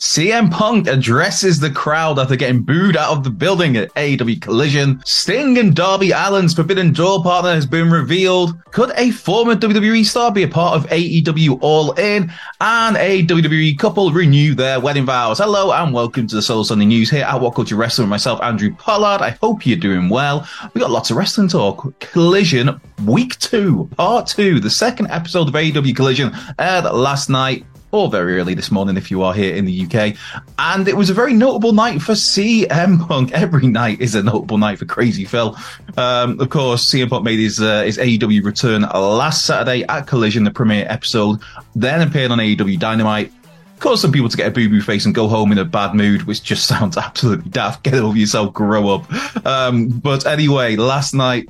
CM Punk addresses the crowd after getting booed out of the building at AEW Collision. Sting and Darby Allin's Forbidden Door partner has been revealed. Could a former WWE star be a part of AEW All In? And a WWE couple renew their wedding vows. Hello and welcome to the Solo Sunday News here at What Culture Wrestling with myself, Andrew Pollard. I hope you're doing well. We got lots of wrestling talk. Collision Week 2, Part 2, the second episode of AEW Collision aired last night or very early this morning if you are here in the UK. And it was a very notable night for CM Punk. Every night is a notable night for Crazy Phil. Um, of course, CM Punk made his uh, his AEW return last Saturday at Collision, the premiere episode, then appeared on AEW Dynamite. Caused some people to get a boo boo face and go home in a bad mood, which just sounds absolutely daft. Get over yourself, grow up. Um, but anyway, last night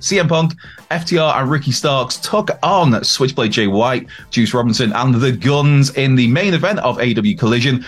CM Punk, FTR, and Ricky Starks took on Switchblade Jay White, Juice Robinson, and the Gunns in the main event of AEW Collision.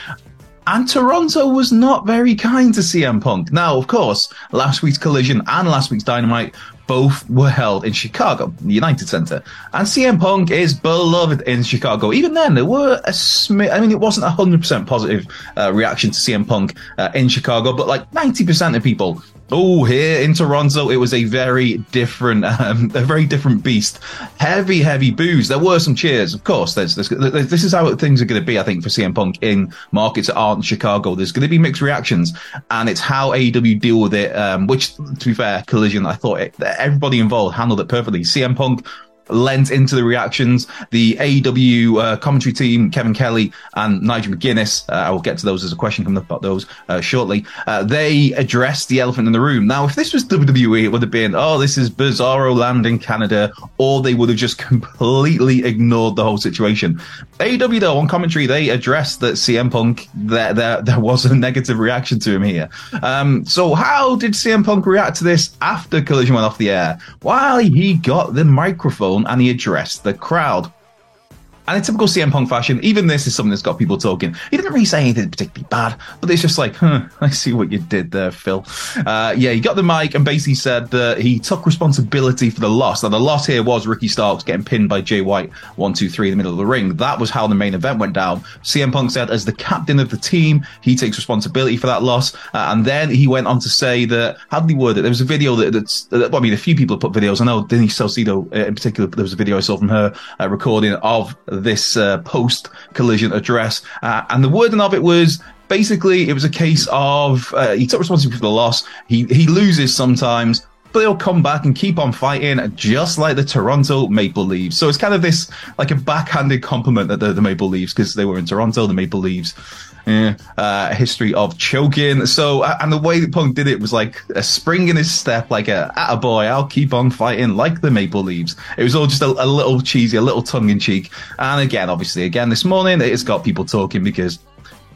And Toronto was not very kind to CM Punk. Now, of course, last week's Collision and last week's Dynamite both were held in Chicago, the United Center. And CM Punk is beloved in Chicago. Even then, there were a smi- I mean, it wasn't a 100% positive uh, reaction to CM Punk uh, in Chicago, but like 90% of people Oh, here in Toronto, it was a very different, um, a very different beast. Heavy, heavy boos. There were some cheers, of course. There's, there's, this is how things are going to be, I think, for CM Punk in markets that aren't Chicago. There's going to be mixed reactions, and it's how AEW deal with it. Um, which, to be fair, Collision, I thought it, everybody involved handled it perfectly. CM Punk lent into the reactions. The AEW uh, commentary team, Kevin Kelly and Nigel McGuinness, uh, I will get to those as a question coming up about those uh, shortly. Uh, they addressed the elephant in the room. Now, if this was WWE, it would have been, oh, this is Bizarro land in Canada, or they would have just completely ignored the whole situation. AEW, though, on commentary, they addressed that CM Punk, there, there, there was a negative reaction to him here. Um, so, how did CM Punk react to this after Collision went off the air? While he got the microphone and he addressed the crowd. And in typical CM Punk fashion, even this is something that's got people talking. He didn't really say anything particularly bad, but it's just like, huh, I see what you did there, Phil. Uh, yeah, he got the mic and basically said that he took responsibility for the loss. Now, the loss here was Ricky Starks getting pinned by Jay White, one, two, three in the middle of the ring. That was how the main event went down. CM Punk said, as the captain of the team, he takes responsibility for that loss. Uh, and then he went on to say that, how did he word it? There was a video that, that's, well, I mean, a few people put videos. I know Denise Salcedo uh, in particular, there was a video I saw from her uh, recording of this uh, post collision address. Uh, and the wording of it was basically it was a case of uh, he took responsibility for the loss. He he loses sometimes, but they'll come back and keep on fighting, just like the Toronto Maple Leafs. So it's kind of this like a backhanded compliment that the, the Maple Leafs because they were in Toronto, the Maple Leafs. Yeah, uh, history of choking. So, and the way that Punk did it was like a spring in his step, like a, a boy, I'll keep on fighting like the Maple Leaves. It was all just a, a little cheesy, a little tongue in cheek. And again, obviously, again, this morning, it's got people talking because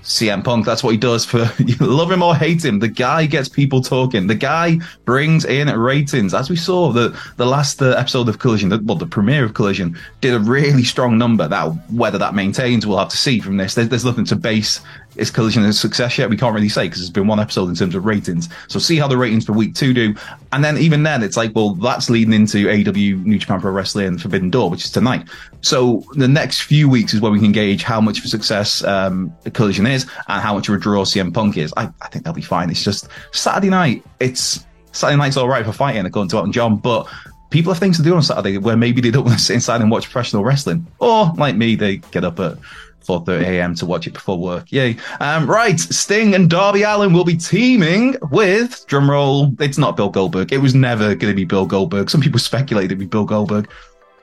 CM Punk, that's what he does for love him or hate him. The guy gets people talking. The guy brings in ratings. As we saw the the last uh, episode of Collision, the, well, the premiere of Collision did a really strong number. That whether that maintains, we'll have to see from this. There's, there's nothing to base is Collision a success yet? We can't really say because it's been one episode in terms of ratings. So see how the ratings for week two do. And then even then, it's like, well, that's leading into AEW New Japan Pro Wrestling and Forbidden Door, which is tonight. So the next few weeks is where we can gauge how much of a success um, Collision is and how much of a draw CM Punk is. I, I think they'll be fine. It's just Saturday night. It's Saturday night's all right for fighting according to Elton John, but people have things to do on Saturday where maybe they don't want to sit inside and watch professional wrestling. Or like me, they get up at 4:30 a.m. to watch it before work. Yay! Um, right, Sting and Darby Allin will be teaming with drumroll. It's not Bill Goldberg. It was never going to be Bill Goldberg. Some people speculated it'd be Bill Goldberg.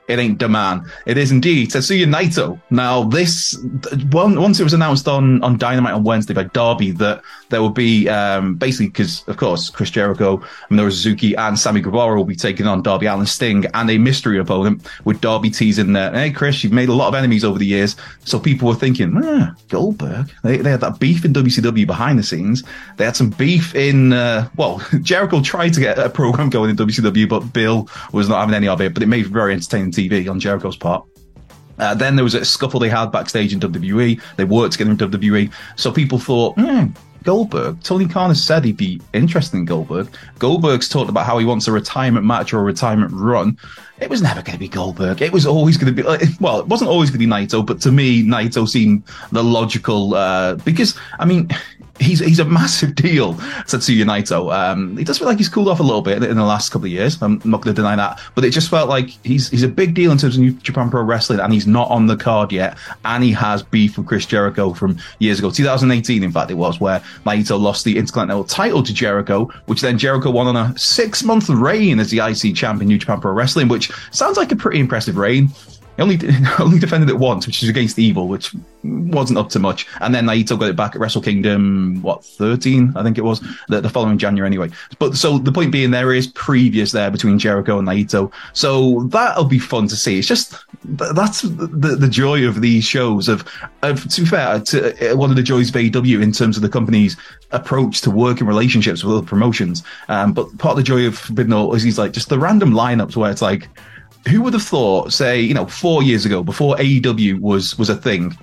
It ain't the man. It is indeed Tetsuya Naito. Now, this once it was announced on on Dynamite on Wednesday by Darby that there will be um, basically because of course Chris Jericho, Minoru Suzuki, and Sammy Guevara will be taking on Darby Allin Sting and a mystery opponent with Darby teasing that hey Chris, you've made a lot of enemies over the years, so people were thinking ah, Goldberg. They, they had that beef in WCW behind the scenes. They had some beef in uh, well Jericho tried to get a program going in WCW, but Bill was not having any of it. But it made very entertaining TV on Jericho's part. Uh, then there was a scuffle they had backstage in WWE. They worked together in WWE. So people thought, hmm, Goldberg. Tony Khan has said he'd be interested in Goldberg. Goldberg's talked about how he wants a retirement match or a retirement run. It was never going to be Goldberg. It was always going to be, well, it wasn't always going to be Naito, but to me, Naito seemed the logical, uh, because, I mean, he's he's a massive deal, Tetsuya Naito. Um, he does feel like he's cooled off a little bit in the last couple of years. I'm not going to deny that, but it just felt like he's he's a big deal in terms of New Japan Pro Wrestling, and he's not on the card yet. And he has beef with Chris Jericho from years ago, 2018, in fact, it was where Naito lost the Intercontinental title to Jericho, which then Jericho won on a six month reign as the IC champion New Japan Pro Wrestling, which sounds like a pretty impressive reign. He only only defended it once, which is against Evil, which wasn't up to much. And then Naito got it back at Wrestle Kingdom, what, 13, I think it was, the, the, following January anyway. But so the point being, there is previous there between Jericho and Naito. So that'll be fun to see. It's just, that's the, the joy of these shows of, of, to be fair, to, uh, one of the joys of AEW in terms of the company's approach to working relationships with other promotions. Um, but part of the joy of Forbidden Door is he's like, just the random lineups where it's like, who would have thought, say, you know, four years ago, before AEW was was a thing?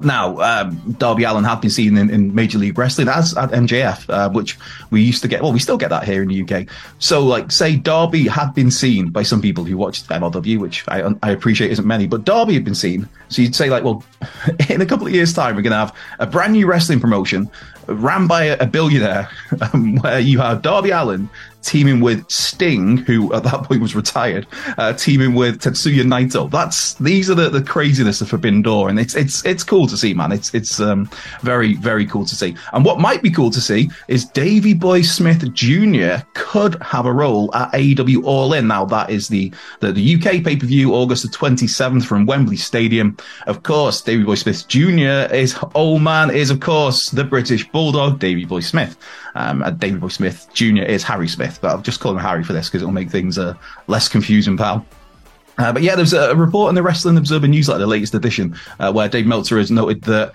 Now, um, Darby Allin had been seen in, in, Major League Wrestling as at MJF, uh, which we used to get. Well, we still get that here in the UK. So, like, say Darby had been seen by some people who watched MLW, which I, I appreciate isn't many, but Darby had been seen. So you'd say, like, well, in a couple of years' time, we're going to have a brand new wrestling promotion ran by a, billionaire, um, where you have Darby Allin teaming with Sting, who at that point was retired, uh, teaming with Tetsuya Naito. That's these are the, the craziness of Forbidden Door, and it's it's it's cool to see, man. It's it's um, very very cool to see. And what might be cool to see is Davy Boy Smith Jr. could have a role at AEW All In. Now that is the the, the UK pay per view, August the twenty seventh from Wembley Stadium. Of course, Davy Boy Smith Jr. is old man is of course the British Bulldog, Davy Boy Smith. Um, and Davy Boy Smith Jr. is Harry Smith, but I'll just call him Harry for this because it'll make things uh, less confusing, pal. Uh, but yeah, there's a report in the Wrestling Observer newsletter, the latest edition, uh, where Dave Meltzer has noted that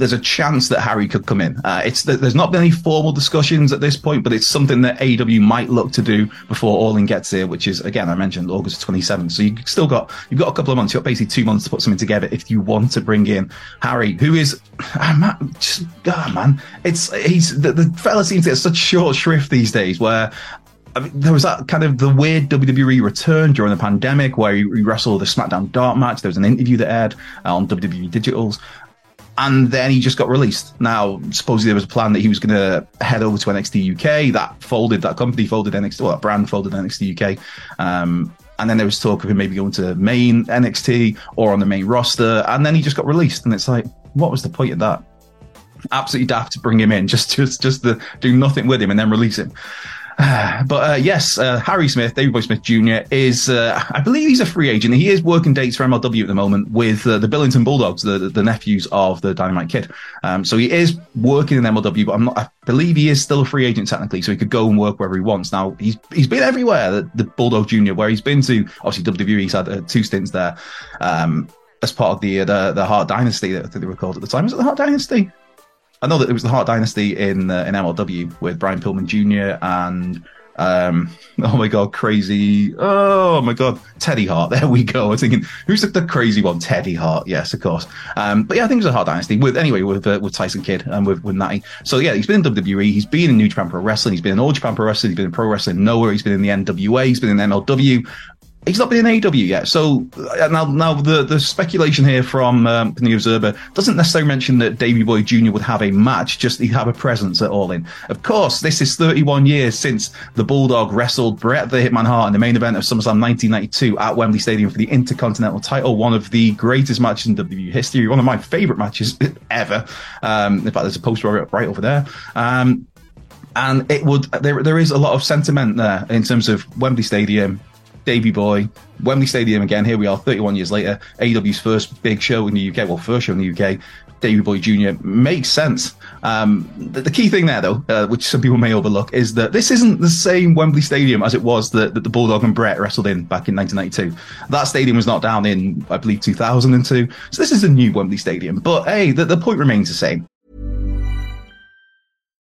there's a chance that Harry could come in. Uh, it's there's not been any formal discussions at this point, but it's something that AEW might look to do before All In gets here, which is again I mentioned August 27th. So you've still got you've got a couple of months. You've got basically two months to put something together if you want to bring in Harry, who is oh, man, just God, man, it's he's the, the fella seems to get such short shrift these days where I mean, there was that kind of the weird WWE return during the pandemic where he, he wrestled the SmackDown Dark match. There was an interview that aired uh, on WWE Digitals, and then he just got released. Now, supposedly there was a plan that he was going to head over to NXT UK. That folded. That company folded NXT. Well, that brand folded NXT UK. Um, and then there was talk of him maybe going to main NXT or on the main roster. And then he just got released. And it's like, what was the point of that? Absolutely daft to bring him in, just just just to do nothing with him and then release him. but uh, yes, uh, Harry Smith, David Boy Smith Jr. is, uh, I believe he's a free agent. He is working dates for MLW at the moment with uh, the Billington Bulldogs, the, the nephews of the Dynamite Kid. Um, so he is working in MLW, but I'm not, I believe he is still a free agent technically, so he could go and work wherever he wants. Now he's he's been everywhere, the, the Bulldog Jr., where he's been to obviously WWE. He's had uh, two stints there. Um, as part of the, uh, the the Hart Dynasty that they were called at the time. Is it the Hart Dynasty? I know that it was the Hart Dynasty in uh, in MLW with Brian Pillman Jr. and um, oh my god, crazy! Oh my god, Teddy Hart. There we go. I was thinking, who's the, the crazy one? Teddy Hart. Yes, of course. Um, but yeah, I think it was a Hart Dynasty with anyway with uh, with Tyson Kidd and with with Natty. So yeah, he's been in WWE. He's been in New Japan Pro Wrestling. He's been in All Japan Pro Wrestling. He's been in Pro Wrestling Nowhere. He's been in the NWA. He's been in MLW he's not been in AEW yet. So uh, now, now the, the speculation here from um, the Observer doesn't necessarily mention that Davey Boy Jr. would have a match, just he'd have a presence at All In. Of course, this is 31 years since the Bulldog wrestled Bret the Hitman Hart in the main event of SummerSlam 1992 at Wembley Stadium for the Intercontinental title, one of the greatest matches in WWE history, one of my favorite matches ever. Um, in fact, there's a poster right over there. Um, and it would there there is a lot of sentiment there in terms of Wembley Stadium, Davy Boy, Wembley Stadium again. Here we are, 31 years later. AEW's first big show in the UK, well, first show in the UK. Davy Boy Jr. makes sense. Um, the, the, key thing there, though, uh, which some people may overlook, is that this isn't the same Wembley Stadium as it was that, that the Bulldog and Bret wrestled in back in 1992. That stadium was not down in, I believe, 2002. So this is a new Wembley Stadium. But hey, the, the point remains the same.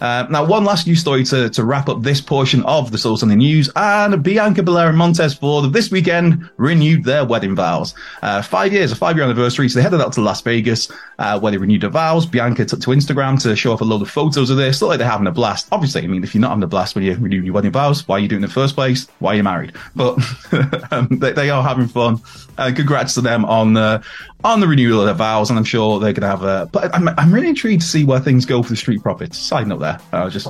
Uh, now, one last news story to, to wrap up this portion of the Solo Sunday News. And Bianca Belair and Montez Ford this weekend renewed their wedding vows. Uh, five years, a five year anniversary. So they headed out to Las Vegas uh, where they renewed their vows. Bianca took to Instagram to show off a load of photos of this. Look like they're having a blast. Obviously, I mean, if you're not having a blast when you renew your wedding vows, why are you doing it in the first place? Why are you married? But um, they, they, are having fun. Uh, congrats to them on uh, on the renewal of their vows, and I'm sure they're going to have a. But I'm, I'm really intrigued to see where things go for the Street Profits. Note there, I was just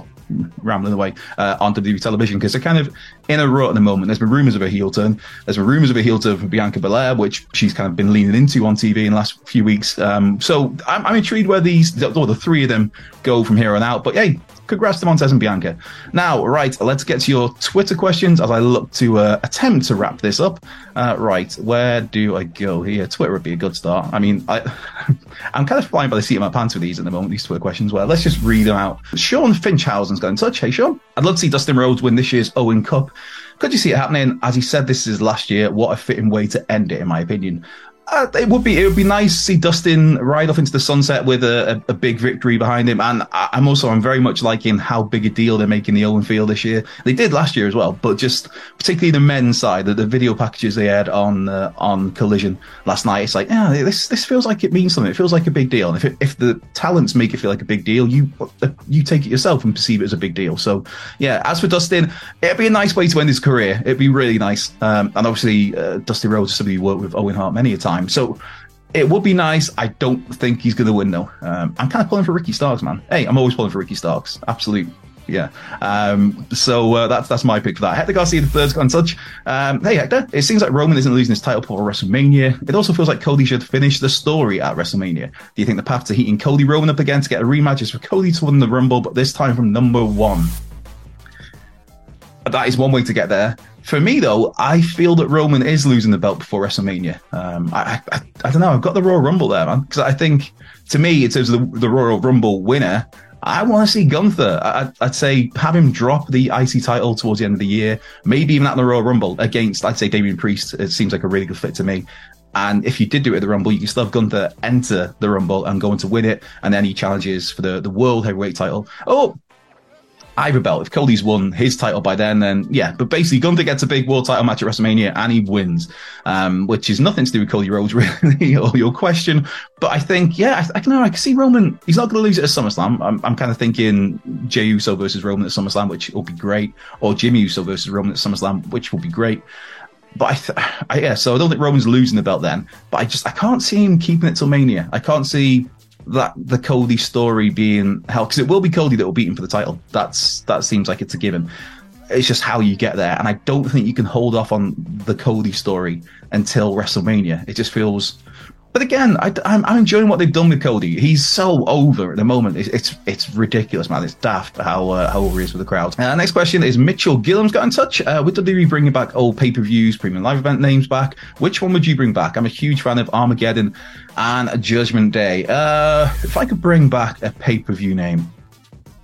rambling away uh, on WWE television because they're kind of in a rut at the moment. There's been rumors of a heel turn. There's been rumors of a heel turn for Bianca Belair, which she's kind of been leaning into on TV in the last few weeks. Um, so I'm, I'm, intrigued where these, or the three of them go from here on out. But hey, congrats to Montez and Bianca. Now, right, let's get to your Twitter questions as I look to uh, attempt to wrap this up. Uh, right, where do I go here? Twitter would be a good start. I mean, I, I'm kind of flying by the seat of my pants with these at the moment, these Twitter questions. Well, let's just read them out. Sean Finchhausen's got in touch. Hey, Sean. I'd love to see Dustin Rhodes win this year's Owen Cup. Could you see it happening? As he said, this is last year. What a fitting way to end it, in my opinion. Uh, it would be it would be nice to see Dustin ride off into the sunset with a, a, a, big victory behind him. And I'm also I'm very much liking how big a deal they're making the Owen Field this year. They did last year as well, but just particularly the men's side, the, the video packages they had on uh, on Collision last night. It's like yeah, this this feels like it means something. It feels like a big deal. And if it, if the talents make it feel like a big deal, you you take it yourself and perceive it as a big deal. So yeah, as for Dustin, it'd be a nice way to end his career. It'd be really nice. Um, and obviously, uh, Dusty Rhodes is somebody who worked with Owen Hart many a time. So it would be nice. I don't think he's going to win though. Um, I'm kind of pulling for Ricky Starks, man. Hey, I'm always pulling for Ricky Starks. Absolute. Yeah. Um, so uh, that's that's my pick for that. Hector Garcia the third's got in touch. Um, hey Hector, it seems like Roman isn't losing his title before WrestleMania. It also feels like Cody should finish the story at WrestleMania. Do you think the path to heating Cody Roman up again to get a rematch is for Cody to win the Rumble, but this time from number one? That is one way to get there. For me, though, I feel that Roman is losing the belt before WrestleMania. Um, I, I, I, don't know. I've got the Royal Rumble there, man, because I think to me, in terms of the, the Royal Rumble winner, I want to see Gunther. I, would say have him drop the IC title towards the end of the year, maybe even at the Royal Rumble against, I'd say, Damian Priest. It seems like a really good fit to me. And if you did do it at the Rumble, you can still have Gunther enter the Rumble and go on to win it. And then he challenges for the, the World Heavyweight title. Oh, either belt. If Cody's won his title by then, then yeah. But basically, Gunther gets a big world title match at WrestleMania and he wins, um, which is nothing to do with Cody Rhodes, really, or your question. But I think, yeah, I, I can know I can see Roman. He's not going to lose it at SummerSlam. I'm, I'm kind of thinking Jey Uso versus Roman at SummerSlam, which will be great, or Jimmy Uso versus Roman at SummerSlam, which will be great. But I, th- I, yeah, so I don't think Roman's losing the belt then. But I just I can't see him keeping it till Mania. I can't see that the Cody story being held because it will be Cody that will beat him for the title. That's that seems like it's a given. It's just how you get there, and I don't think you can hold off on the Cody story until WrestleMania. It just feels but again, I, am enjoying what they've done with Cody. He's so over at the moment. It's it's, it's ridiculous, man. It's daft how uh, how over he is with the crowd. Uh, next question is Mitchell Gillam's got in touch. Uh, with WWE bringing back old pay per views, premium live event names back, which one would you bring back? I'm a huge fan of Armageddon and Judgment Day. Uh, if I could bring back a pay per view name,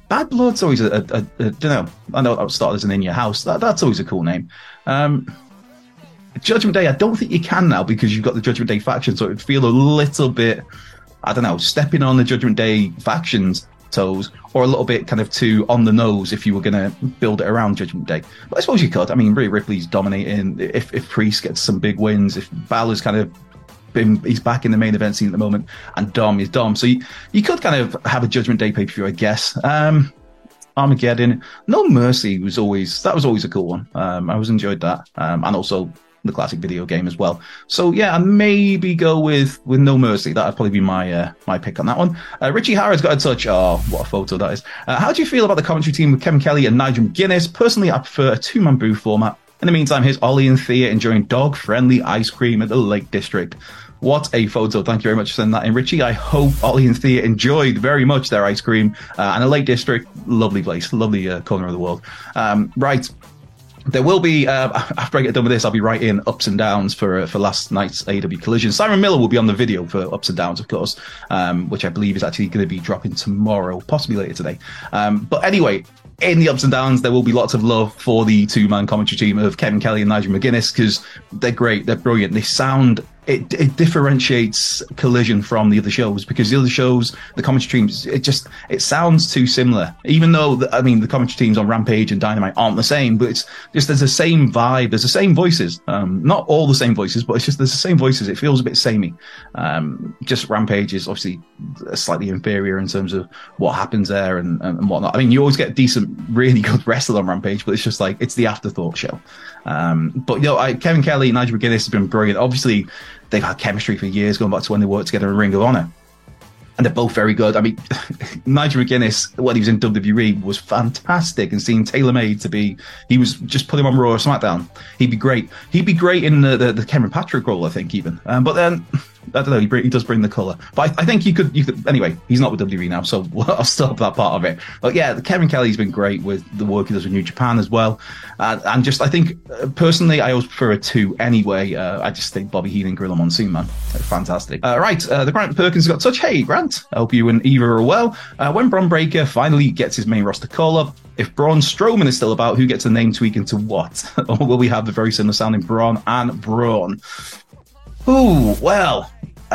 Bad Blood's always a, a, a, a don't know. I know that started as an in your house. That, that's always a cool name. Um, Judgment Day, I don't think you can now because you've got the Judgment Day faction, so it would feel a little bit, I don't know, stepping on the Judgment Day factions toes, or a little bit kind of too on the nose if you were going to build it around Judgment Day. But I suppose you could. I mean, Rhea Ripley's dominating. If if Priest gets some big wins, if Balor's kind of been, he's back in the main event scene at the moment, and Dom is Dom, so you, you could kind of have a Judgment Day pay per view, I guess. Um, Armageddon, No Mercy was always that was always a cool one. Um, I always enjoyed that, um, and also the classic video game as well. So yeah, maybe go with with No Mercy. That'd probably be my uh, my pick on that one. Uh, Richie Harris got a touch. Oh, what a photo that is! Uh, how do you feel about the commentary team with Kevin Kelly and Nigel McGuinness? Personally, I prefer a two man booth format. In the meantime, here's Ollie and Thea enjoying dog friendly ice cream at the Lake District. What a photo. Thank you very much for sending that in. Richie, I hope Ollie and Thea enjoyed very much their ice cream. Uh, and a Lake District, lovely place, lovely uh, corner of the world. Um, right. There will be uh, after I get done with this, I'll be writing ups and downs for uh, for last night's AEW collision. Simon Miller will be on the video for ups and downs, of course, um, which I believe is actually going to be dropping tomorrow, possibly later today. Um, but anyway, in the ups and downs, there will be lots of love for the two man commentary team of Kevin Kelly and Nigel McGuinness because they're great, they're brilliant, they sound it, it differentiates collision from the other shows because the other shows the commentary teams it just it sounds too similar. Even though the, i mean the commentary teams on rampage and dynamite aren't the same but it's just there's the same vibe there's the same voices. Um, not all the same voices but it's just there's the same voices. It feels a bit samey. Um, just rampage is obviously slightly inferior in terms of what happens there and, and whatnot. I mean you always get decent really good wrestler on rampage but it's just like it's the afterthought show. Um, but you know I, kevin kelly nigel mcguinness has been brilliant. Obviously they've had chemistry for years, going back to when they worked together in Ring of Honor. And they're both very good. I mean, Nigel McGuinness, when he was in WWE, was fantastic and seemed tailor made to be. He was just put him on Raw or SmackDown. He'd be great. He'd be great in the, the, the Cameron Patrick role, I think, even. Um, but then I don't know. He, he does bring the color, but I, I, think you could. You could anyway. He's not with WWE now, so I'll stop that part of it. But yeah, Kevin Kelly's been great with the work he does with New Japan as well, uh, and just I think uh, personally, I always prefer a two anyway. Uh, I just think Bobby Heenan, Gorilla Monsoon, man, They're fantastic. Uh, right, uh, the Grant Perkins got touch. Hey, Grant, I hope you and Eva are well. Uh, when Bron Breakker finally gets his main roster call up, if Braun Strowman is still about, who gets a name tweak into what? or will we have the very similar sounding Braun and Braun? Ooh, well.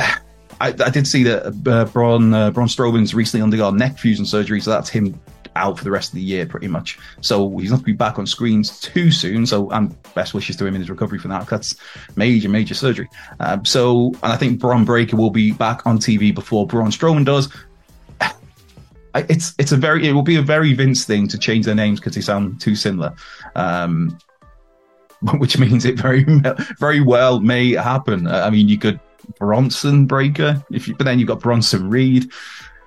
I, I did see that uh, Braun uh, Braun Strowman's recently undergone neck fusion surgery, so that's him out for the rest of the year, pretty much. So he's not going to be back on screens too soon. So and best wishes to him in his recovery for that. That's major, major surgery. Um, so and I think Bron Breakker will be back on TV before Braun Strowman does. It's it's a very it will be a very Vince thing to change their names because they sound too similar. Um, which means it very very well may happen. I mean, you could Bronson Breaker, If you, but then you've got Bronson Reed.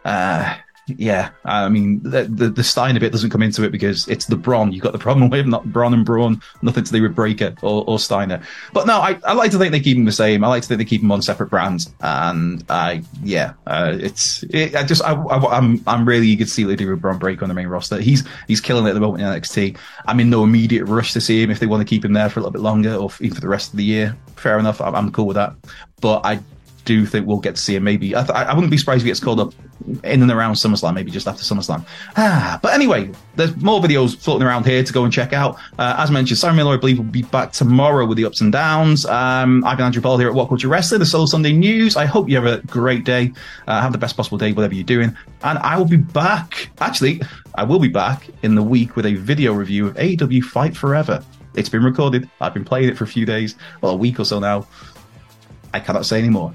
Uh, yeah, I mean the, the, the Steiner bit doesn't come into it because it's the Bron you've got the problem with, not Bron and Braun, nothing to do with Breakker or, or Steiner. But no, I, I like to think they keep them the same. I like to think they keep them on separate brands, and I yeah, uh, it's it, I just I, I, I'm, I'm really eager to see what they do with Bron Breakker on the main roster. He's he's killing it at the moment in NXT. I'm in no immediate rush to see him if they want to keep him there for a little bit longer or even for the rest of the year. Fair enough, I'm, I'm cool with that. But I do think we'll get to see him. Maybe I, th- I wouldn't be surprised if he gets called up in and around SummerSlam, maybe just after SummerSlam. Ah, but anyway, there's more videos floating around here to go and check out. Uh, as mentioned, Simon Miller, I believe, will be back tomorrow with the ups and downs. Um, I've been Andrew Paul here at What Culture Wrestling, the Solo Sunday News. I hope you have a great day. Uh, have the best possible day, whatever you're doing. And I will be back. Actually, I will be back in the week with a video review of AEW Fight Forever. It's been recorded. I've been playing it for a few days, well, a week or so now. I cannot say anymore.